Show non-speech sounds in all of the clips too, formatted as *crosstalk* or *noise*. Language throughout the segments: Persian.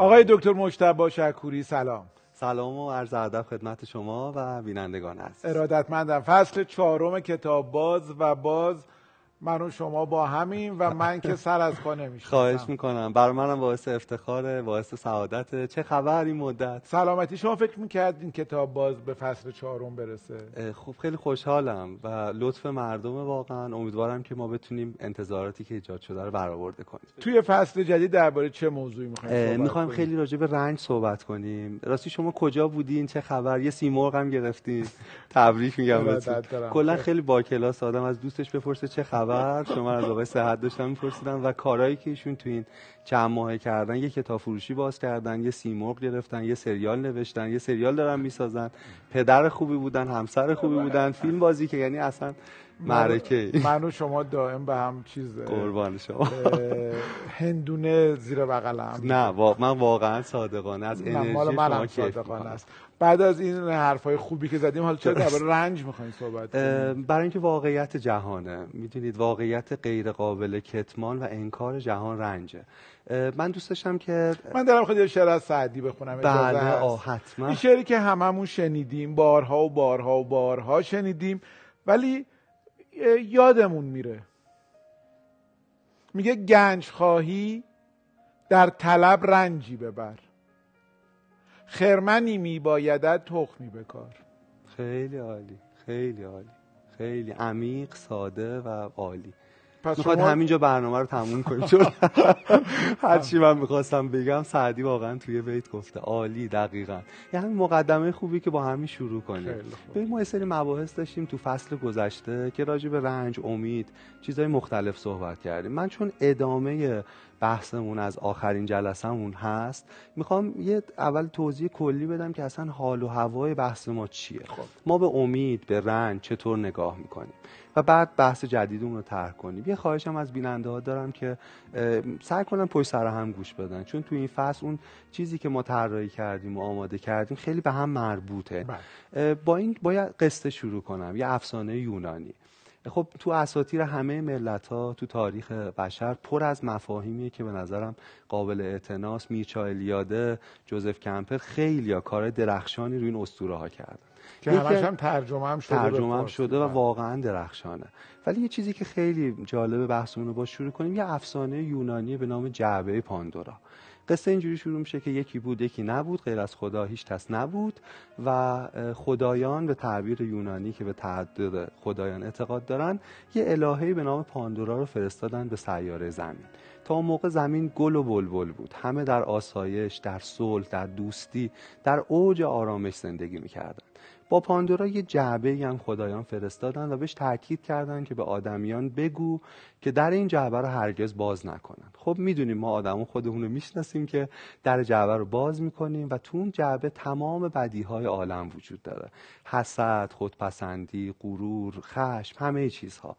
آقای دکتر مجتبی شکوری سلام. سلام و عرض ادب خدمت شما و بینندگان هست ارادتمندم. فصل چهارم کتاب باز و باز من و شما با همین و من که سر از پا نمیشم خواهش می‌کنم. بر منم باعث افتخاره باعث سعادت. چه خبر این مدت؟ سلامتی شما فکر می‌کردین کتاب باز به فصل چهارم برسه؟ خب خیلی خوشحالم و لطف مردم واقعا. امیدوارم که ما بتونیم انتظاراتی که ایجاد شده رو برآورده کنیم. توی فصل جدید درباره چه موضوعی می‌خوایم می‌خوایم خیلی راجع به رنج صحبت کنیم. راستی شما کجا بودین؟ چه خبر؟ یه سیمرغ هم گرفتین. تبریک میگم کلا خیلی با کلاس آدم از دوستش بپرسه چه خبر. خبر شما از آقای صحت داشتم میپرسیدم و کارهایی که ایشون تو این چند ماه کردن یه کتاب فروشی باز کردن یه سیمرغ گرفتن یه سریال نوشتن یه سریال دارن می‌سازن. پدر خوبی بودن همسر خوبی بودن فیلم بازی که یعنی اصلا معرکه من و شما دائم به هم چیز قربان شما. *laughs* هندونه زیر بغلم. نه من واقعا صادقانه از انرژی مال شما صادقانه است. بعد از این حرفای خوبی که زدیم حالا چرا درباره رنج می‌خواین صحبت کنیم؟ برای اینکه واقعیت جهانه. می‌دونید واقعیت غیر قابل کتمان و انکار جهان رنجه. من دوست داشتم که من دارم خود شعر از سعدی بخونم بله حتما. این شعری که هممون شنیدیم بارها و بارها و بارها شنیدیم ولی یادمون میره. میگه گنج خواهی در طلب رنجی ببر. خرمنی میبایدد تخمی بکار. خیلی عالی خیلی عالی خیلی عمیق ساده و عالی. می‌خواد شما... همینجا برنامه رو تموم کنیم چون *laughs* هرچی من می‌خواستم بگم سعدی واقعا توی بیت گفته عالی دقیقا. یه همین مقدمه خوبی که با همین شروع کنیم. ببین ما یه سری مباحث داشتیم تو فصل گذشته که راجع به رنج امید چیزهای مختلف صحبت کردیم. من چون ادامه بحثمون از آخرین جلسهمون هست. می‌خوام یه اول توضیح کلی بدم که اصلا حال و هوای بحث ما چیه. خب. ما به امید به رنج چطور نگاه می‌کنیم؟ و بعد بحث جدیدمون رو طرح کنیم. یه خواهشم از بیننده ها دارم که سعی کنن پشت سر هم گوش بدن. چون تو این فصل اون چیزی که ما طراحی کردیم و آماده کردیم خیلی به هم مربوطه. بله. با این باید قصه شروع کنم. یه افسانه یونانی. خب تو اساطیر همه ملت ها تو تاریخ بشر پر از مفاهیمیه که به نظرم قابل اعتناس میرچا الیاده جوزف کمپر خیلی یا کار درخشانی روی این اسطوره ها کردن. که همش هم ترجمه هم شده ترجمه هم شده و واقعا درخشانه. ولی یه چیزی که خیلی جالب بحثمون رو با شروع کنیم یه افسانه یونانی به نام جعبه پاندورا. قصه اینجوری شروع میشه که یکی بود یکی نبود غیر از خدا هیچ کس نبود و خدایان به تعبیر یونانی که به تعدد خدایان اعتقاد دارن یه الههی به نام پاندورا رو فرستادن به سیاره زمین. تا اون موقع زمین گل و بلبل بود. همه در آسایش در صلح در دوستی در اوج آرامش زندگی می‌کردن. با پاندورا یه جعبه هم خدایان فرستادن و بهش تاکید کردن که به آدمیان بگو که در این جعبه رو هرگز باز نکنن. خب می‌دونیم ما آدمون خودمون رو می‌شناسیم که در جعبه رو باز می‌کنیم و تو اون جعبه تمام بدیهای عالم وجود داره. حسد خودپسندی غرور خشم همه چیزها.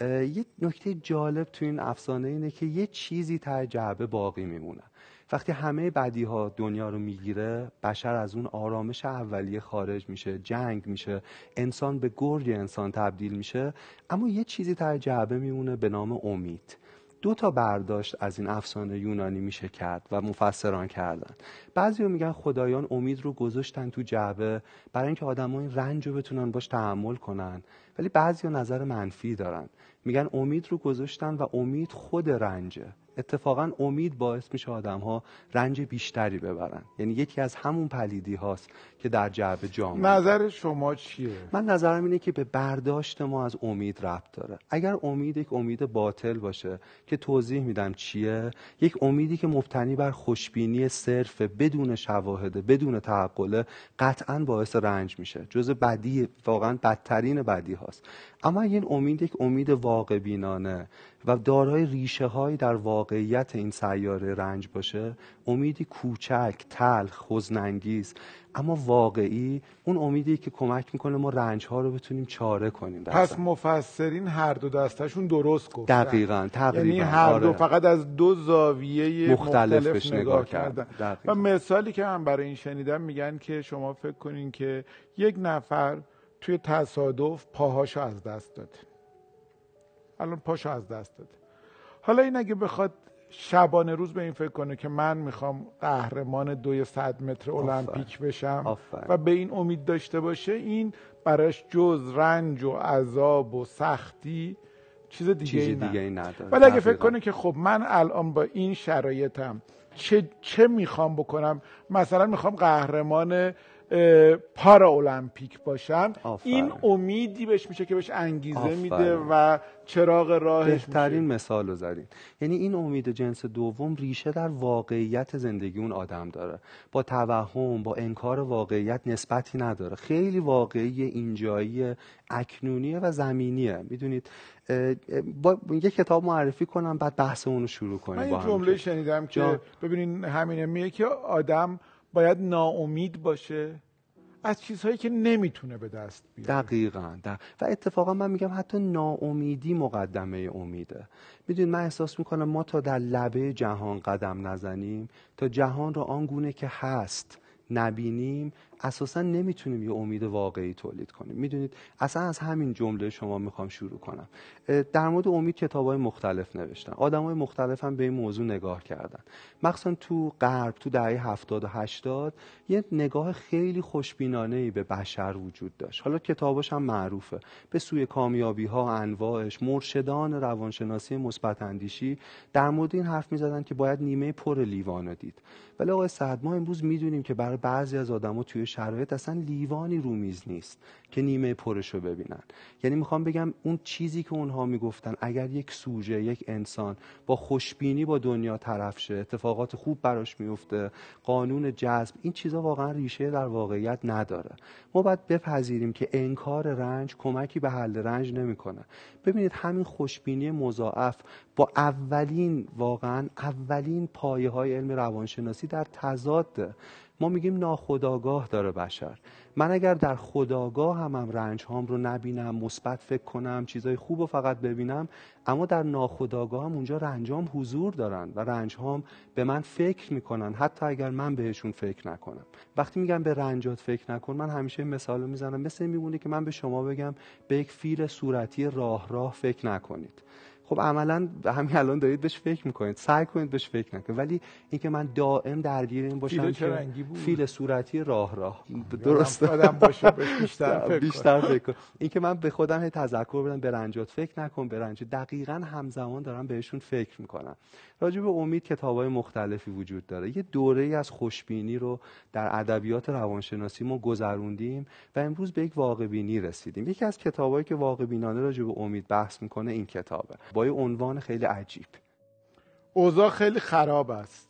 یه نکته جالب تو این افسانه اینه که یه چیزی تا جعبه باقی میمونه. وقتی همه بدی ها دنیا رو می‌گیره بشر از اون آرامش اولیه خارج میشه جنگ میشه انسان به گرگ انسان تبدیل میشه اما یه چیزی تا جعبه میمونه به نام امید. دو تا برداشت از این افسانه یونانی میشه کرد و مفسران کردن. بعضی میگن خدایان امید رو گذاشتن تو جعبه برای اینکه آدم‌ها این رنج رو بتونن باش تحمل کنن. ولی بعضی نظر منفی دارن. میگن امید رو گذاشتن و امید خود رنجه. اتفاقا امید باعث میشه آدم ها رنج بیشتری ببرن. یعنی یکی از همون پلیدی هاست که در جعبه جامعه نظر شما چیه؟ من نظرم اینه که به برداشت ما از امید ربط داره. اگر امید یک امید باطل باشه که توضیح میدم چیه یک امیدی که مبتنی بر خوشبینی صرف بدون شواهد بدون تعقله قطعا باعث رنج میشه. جز بدی واقعا بدترین بدی هاست. اما این امید یک امید واقع بینانه و دارای ریشه های در واقعیت این سیاره رنج باشه امیدی کوچک تلخ حزنانگیز. اما واقعی اون امیدی که کمک می‌کنه ما رنج ها رو بتونیم چاره کنیم پس مفسرین هر دو دستشون درست گفتن. دقیقا تقریبا. یعنی هر دو آره. فقط از دو زاویه مختلف, مختلف نگاه کردن. و مثالی که من برای این شنیدم میگن که شما فکر کنین که یک نفر توی تصادف پاهاشو از دست داده. الان پاشو از دست داده. حالا این اگه بخواد شبانه روز به این فکر کنه که من می‌خوام قهرمان دوی صد متر المپیک بشم و به این امید داشته باشه این براش جز رنج و عذاب و سختی چیز دیگه, ای دیگه ای نداره. ولی اگه فکر کنه که خب من الان با این شرایطم چه, چه می‌خوام بکنم؟ مثلا می‌خوام قهرمان پارا المپیک باشم این امیدی بهش میشه که بهش انگیزه میده و چراغ راهش بهترین مثال رو زدین. یعنی این امید جنس دوم ریشه در واقعیت زندگی اون آدم داره. با توهم با انکار واقعیت نسبتی نداره. خیلی واقعی اینجایی اکنونیه و زمینیه. می‌دونید با یه کتاب معرفی کنم بعد بحث اونو شروع کنیم من این جمله شنیدم که ببینین همینه میگه که آدم باید ناامید باشه از چیزهایی که نمی‌تونه به دست بیاره. دقیقا و اتفاقا من میگم حتی ناامیدی مقدمه امیده. می‌دونید من احساس می‌کنم ما تا در لبه جهان قدم نزنیم تا جهان را آنگونه که هست نبینیم اساسا نمی‌تونیم یه امید واقعی تولید کنیم. می‌دونید اصلا از همین جمله شما می‌خوام شروع کنم. در مورد امید کتاب های مختلف نوشتن آدم های مختلف هم به این موضوع نگاه کردن. مخصوصا تو غرب تو دهه 70 و 80 یه نگاه خیلی خوشبینانه ای به بشر وجود داشت. حالا کتابش هم معروفه. به سوی کامیابی ها انواعش مرشدان روانشناسی مثبت اندیشی در مورد این حرف می‌زدن که باید نیمه پر لیوانو دید. ولی آقای سعد ما امروز می‌دونیم که برای بعضی از آدما توی شرایط اصلا لیوانی رو میز نیست که نیمه پرش رو ببینن. یعنی می‌خوام بگم اون چیزی که اونها می‌گفتن اگر یک سوژه یک انسان با خوشبینی با دنیا طرف شه اتفاقات خوب براش میفته قانون جذب این چیزا واقعا ریشه در واقعیت نداره. ما باید بپذیریم که انکار رنج کمکی به حل رنج نمی‌کنه. ببینید همین خوشبینی مضاعف با اولین واقعا اولین پایه های علم روانشناسی در تضاد ما میگیم ناخداگاه داره بشر. من اگر در خداگاه هم, هم رنج هام رو نبینم مثبت فکر کنم چیزای خوب رو فقط ببینم اما در ناخداگاه هم اونجا رنجام حضور دارن و رنج هام به من فکر می‌کنن حتی اگر من بهشون فکر نکنم. وقتی میگم به رنجات فکر نکن من همیشه مثال رو می‌زنم. مثل میمونه که من به شما بگم به یک فیل صورتی راه راه فکر نکنید. خب عملا همین الان دارید بهش فکر می‌کنید. سعی کنید بهش فکر نکنید. ولی اینکه من دائم درگیر این باشم که بود؟ فیل صورتی راه راه. درست. آدم باشه *laughs* بیشتر فکر بیشتر فکر اینکه من به خودم تذکر بدم به رنجات فکر نکن به رنج. دقیقا همزمان دارم بهشون فکر می‌کنم. راجع به امید کتابای مختلفی وجود داره. یه دوره ای از خوشبینی رو در ادبیات روانشناسی ما گذروندیم و امروز به یک واقع بینی رسیدیم. یکی از کتابایی که واقع بینانه راجع به امید بحث می‌کنه این کتابه. با یه عنوان خیلی عجیب اوضاع خیلی خراب است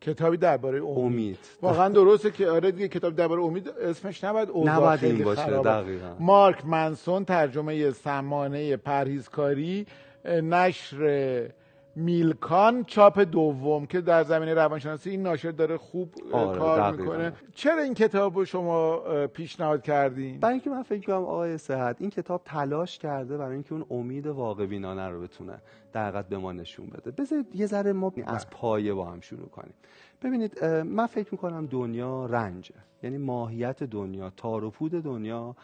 کتابی درباره امید. امید واقعا درسته که آره دیگه کتاب درباره امید اسمش نباید اوضاع خیلی باشه دقیقا. مارک منسون ترجمه سمانه پرهیزکاری نشر میلکان چاپ دوم که در زمینه روانشناسی این ناشر داره خوب آره کار می‌کنه. چرا این کتاب رو شما پیشنهاد کردین؟ برای اینکه من فکر کنم آقای صحت این کتاب تلاش کرده برای اینکه اون امید واقع بینانه رو بتونه در به ما نشون بده. بذارید یه ذره ما از پایه با هم شروع کنیم. ببینید من فکر می‌کنم دنیا رنجه. یعنی ماهیت دنیا تار و پود دنیا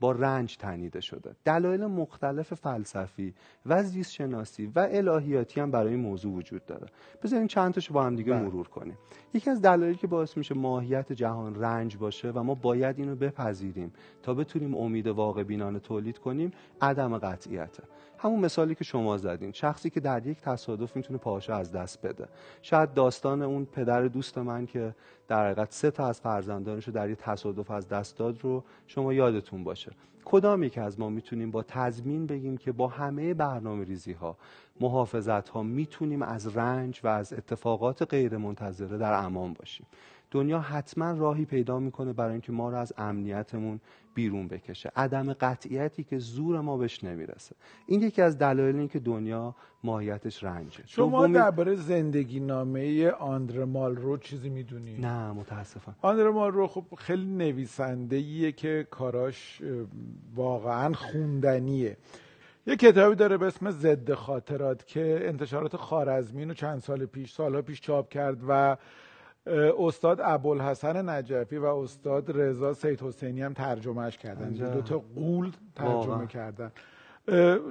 با رنج تنیده شده. دلایل مختلف فلسفی و زیست شناسی و الهیاتی هم برای این موضوع وجود داره. بذاریم چند تاشو با هم دیگه بله. مرور کنیم. یکی از دلایلی که باعث میشه ماهیت جهان رنج باشه و ما باید اینو بپذیریم تا بتونیم امید واقع بینانه تولید کنیم عدم قطعیته. همون مثالی که شما زدین شخصی که در یک تصادف می‌تونه پاهاشو از دست بده. شاید داستان اون پدر دوست من که در حقیقت سه تا از فرزندانش رو در یک تصادف از دست داد رو شما یادتون باشه. کدام یک از ما می‌تونیم با تضمین بگیم که با همه برنامه ریزی ها محافظت ها می‌تونیم از رنج و از اتفاقات غیر منتظره در امان باشیم؟ دنیا حتما راهی پیدا می‌کنه برای اینکه ما رو از امنیتمون بیرون بکشه. عدم قطعیتی که زور ما بهش نمی‌رسه. این یکی از دلایل این که دنیا ماهیتش رنجه. شما درباره زندگی نامه آندرمال رو چیزی می‌دونی؟ نه متاسفم. آندرمال رو خب خیلی نویسنده که کاراش واقعا خوندنیه. یه کتابی داره به اسم ضد خاطرات که انتشارات خارزمین و چند سال پیش سالها پیش چاپ کرد و استاد ابوالحسن نجفی و استاد رضا سید حسینی هم ترجمهش کردن. دو تا قول ترجمه کردن.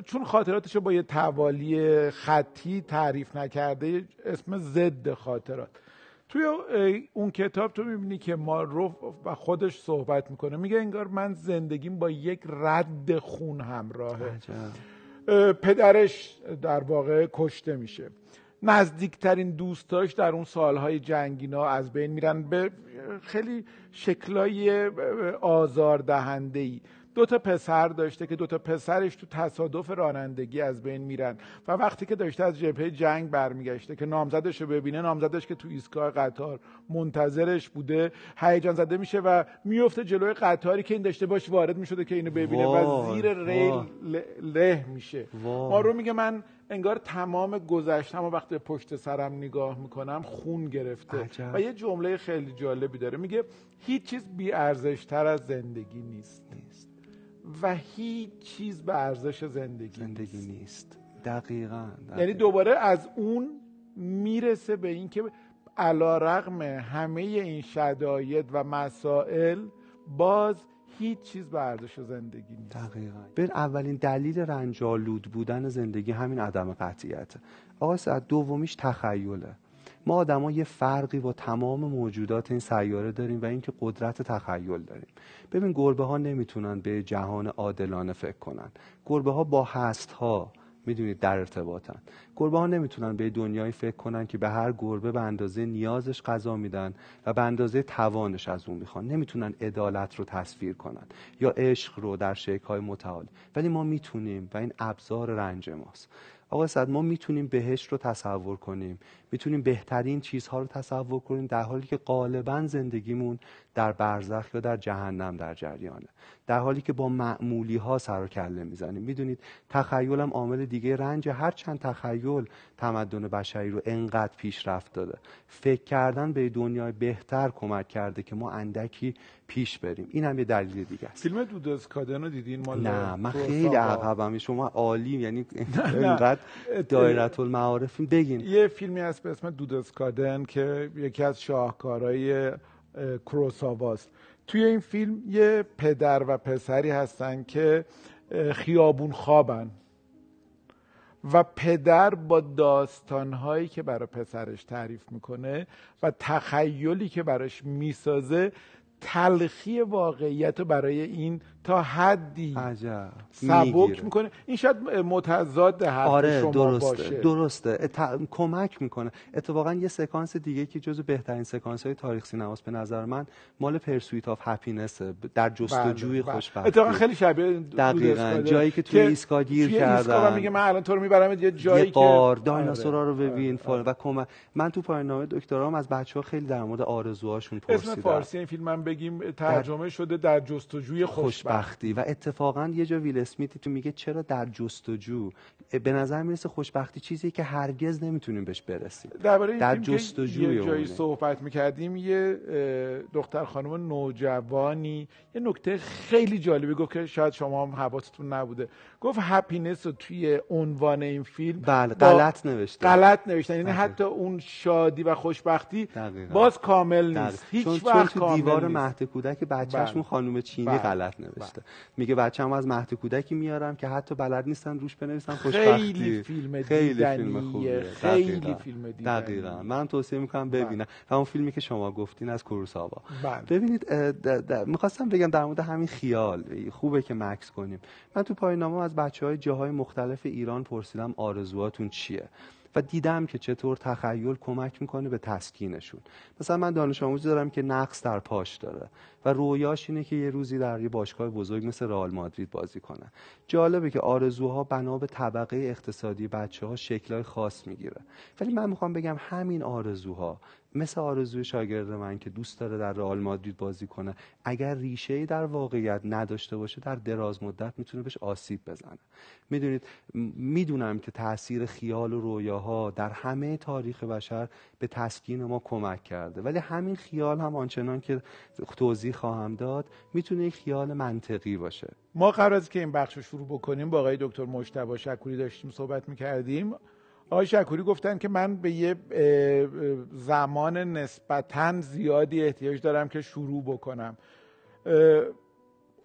چون خاطراتش با یه توالی خطی تعریف نکرده اسم ضد خاطرات. توی اون کتاب تو می‌بینی که ما رو و خودش صحبت می‌کنه. میگه انگار من زندگیم با یک رد خون همراهه. پدرش در واقع کشته میشه. نزدیکترین دوستاش در اون سالهای جنگینا از بین میرن به خیلی شکلای آزاردهنده ای دو تا پسر داشته که دو تا پسرش تو تصادف رانندگی از بین میرن و وقتی که داشته از جبهه جنگ برمیگشته که نامزدش رو ببینه نامزدش که تو ایستگاه قطار منتظرش بوده هیجان زده میشه و میفته جلوی قطاری که این داشته باش وارد می‌شده که اینو ببینه و زیر ریل له میشه. ما رو میگه من انگار تمام گذشتم و وقتی پشت سرم نگاه می‌کنم خون گرفته. و یه جمله خیلی جالبی داره. میگه هیچ چیز بی تر از زندگی نیست. نیست. و هیچ چیز به ارزش زندگی, زندگی نیست, دقیقا, یعنی دوباره از اون می‌رسه به اینکه علا رقم همه این شداید و مسائل باز هیچ چیز به ارزش زندگی نیست. دقیقا. ببین اولین دلیل رنجالود بودن زندگی همین عدم قطعیته. آقای سعد دومیش تخیله. ما آدما یه فرقی با تمام موجودات این سیاره داریم و اینکه قدرت تخیل داریم. ببین گربه ها نمی‌تونن به جهان عادلانه فکر کنن. گربه ها با هست ها می‌دونید در ارتباطن. گربه ها نمی‌تونن به دنیایی فکر کنن که به هر گربه به اندازه نیازش غذا میدن و به اندازه توانش از اون می‌خوان. نمی‌تونن عدالت رو تصویر کنن یا عشق رو در شکل های متعالی. ولی ما می‌تونیم و این ابزار رنج ماست. آقای صد ما می‌تونیم بهش رو تصور کنیم. می‌تونیم بهترین چیزها رو تصور کنیم در حالی که غالبا زندگیمون در برزخ یا در جهنم در جریانه. در حالی که با معمولی ها سر و کله می‌زنیم. می‌دونید تخیلم عامل دیگه رنج هر چند تخیل تمدن بشری رو انقدر پیشرفت داده. فکر کردن به دنیای بهتر کمک کرده که ما اندکی پیش بریم. این هم یه دلیل دیگه است. فیلم دودز رو دیدین مال نه من خیلی عقبم شما عالی یعنی انقدر دایره المعارف بگین. یه فیلمی هست به اسم دودز که یکی از شاهکارهای کروساواست. توی این فیلم یه پدر و پسری هستن که خیابون خوابن و پدر با داستانهایی که برای پسرش تعریف می‌کنه و تخیلی که براش می‌سازه تلخی واقعیت رو برای این تا حدی عجب. سبک می‌کنه. این شاید متضاد حرف آره شما درسته باشه. درسته. کمک می‌کنه. اتفاقا یه سکانس دیگه که جزو بهترین سکانس های تاریخ سینماست به نظر من مال Pursuit of Happyness در جستجوی بله. خوشبختی. اتفاقا خیلی شبیه دقیقاً جایی که توی ایستگاه گیر کردن. میگه من الان تو رو می‌برم یه جایی یه غار که دایناسورا رو آره، ببین آره. و کمک. من تو پایان نامه دکترام از بچه‌ها خیلی در مورد آرزوهاشون پرسیدم. اسم فارسی این فیلم بگیم ترجمه شده در جستجوی خوشبختی. خوشبختی. و اتفاقا یه جا ویل اسمیت تو میگه چرا در جستجو؟ به نظر می‌رسه خوشبختی چیزی که هرگز نمی‌تونیم بهش برسیم. در جستجو یه جایی صحبت می‌کردیم یه دختر خانم نوجوانی یه نکته خیلی جالبی گفت که شاید شما هم حواستون نبوده. گفت هپینس رو توی عنوان این فیلم بله غلط نوشته. غلط نوشتن یعنی حتی اون شادی و خوشبختی دقیقا. باز کامل نیست. هیچ چون, وقت چون تو دیوار مهد کودک بچه‌شون بله. خانم چینی بله. غلط نوشته. بله. میگه بچه‌م از مهد کودکی میارم که حتی بلد نیستن روش بنویسن خوشبختی. خیلی فیلم خیلی فیلم خوبیه. خیلی فیلم دیدنیه. دقیقاً. من توصیه می‌کنم ببینم همون فیلمی که شما گفتین از کوروساوا بله. ببینید می‌خواستم بگم در مورد همین خیال. خوبه که مکس کنیم. من تو پایان‌نامه از بچه جاهای مختلف ایران پرسیدم آرزوهاتون چیه؟ و دیدم که چطور تخیل کمک می‌کنه به تسکینشون. مثلا من دانش آموزی دارم که نقص در پاش داره و رویاش اینه که یه روزی در یه باشگاه بزرگ مثل رئال مادرید بازی کنه. جالبه که آرزوها بنا به طبقه اقتصادی بچه ها شکلهای خاص می‌گیره. ولی من می‌خوام بگم همین آرزوها مثل آرزوی شاگرد من که دوست داره در رئال مادرید بازی کنه اگر ریشه در واقعیت نداشته باشه در دراز مدت می‌تونه بهش آسیب بزنه. می‌دونید می‌دونم که تاثیر خیال و رویاها در همه تاریخ بشر به تسکین ما کمک کرده ولی همین خیال هم آنچنان که توضیح خواهم داد می‌تونه خیال منطقی باشه. ما از که این بخش رو شروع بکنیم. با آقای دکتر مجتبی شکوری داشتیم صحبت می‌کردیم. آقای شکوری گفتن که من به یه زمان نسبتا زیادی احتیاج دارم که شروع بکنم.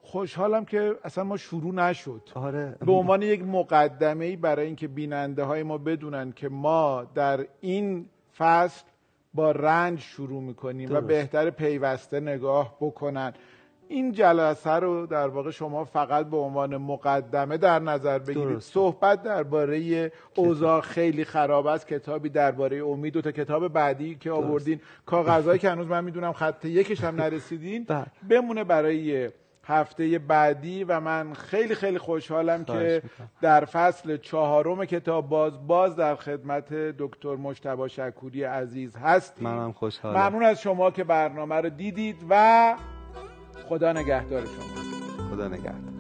خوشحالم که اصلا ما شروع نشد. آره. به عنوان یک مقدمه ای برای اینکه بیننده های ما بدونن که ما در این فصل با رنج شروع می‌کنیم و بهتر پیوسته نگاه بکنن. این جلسه رو در واقع شما فقط به عنوان مقدمه در نظر بگیرید. صحبت درباره اوضاع خیلی خراب است. کتابی درباره امید و تا کتاب بعدی که آوردین. کاغذهایی که هنوز من می‌دونم خط یکش هم نرسیدین. بله. بمونه برای هفته بعدی و من خیلی خیلی خوشحالم که در فصل چهارم کتاب باز باز در خدمت دکتر مشتبا شکوری عزیز هست منم خوشحالم. ممنون از شما که برنامه رو دیدید و خدا نگهدار شما. خدا نگهدار.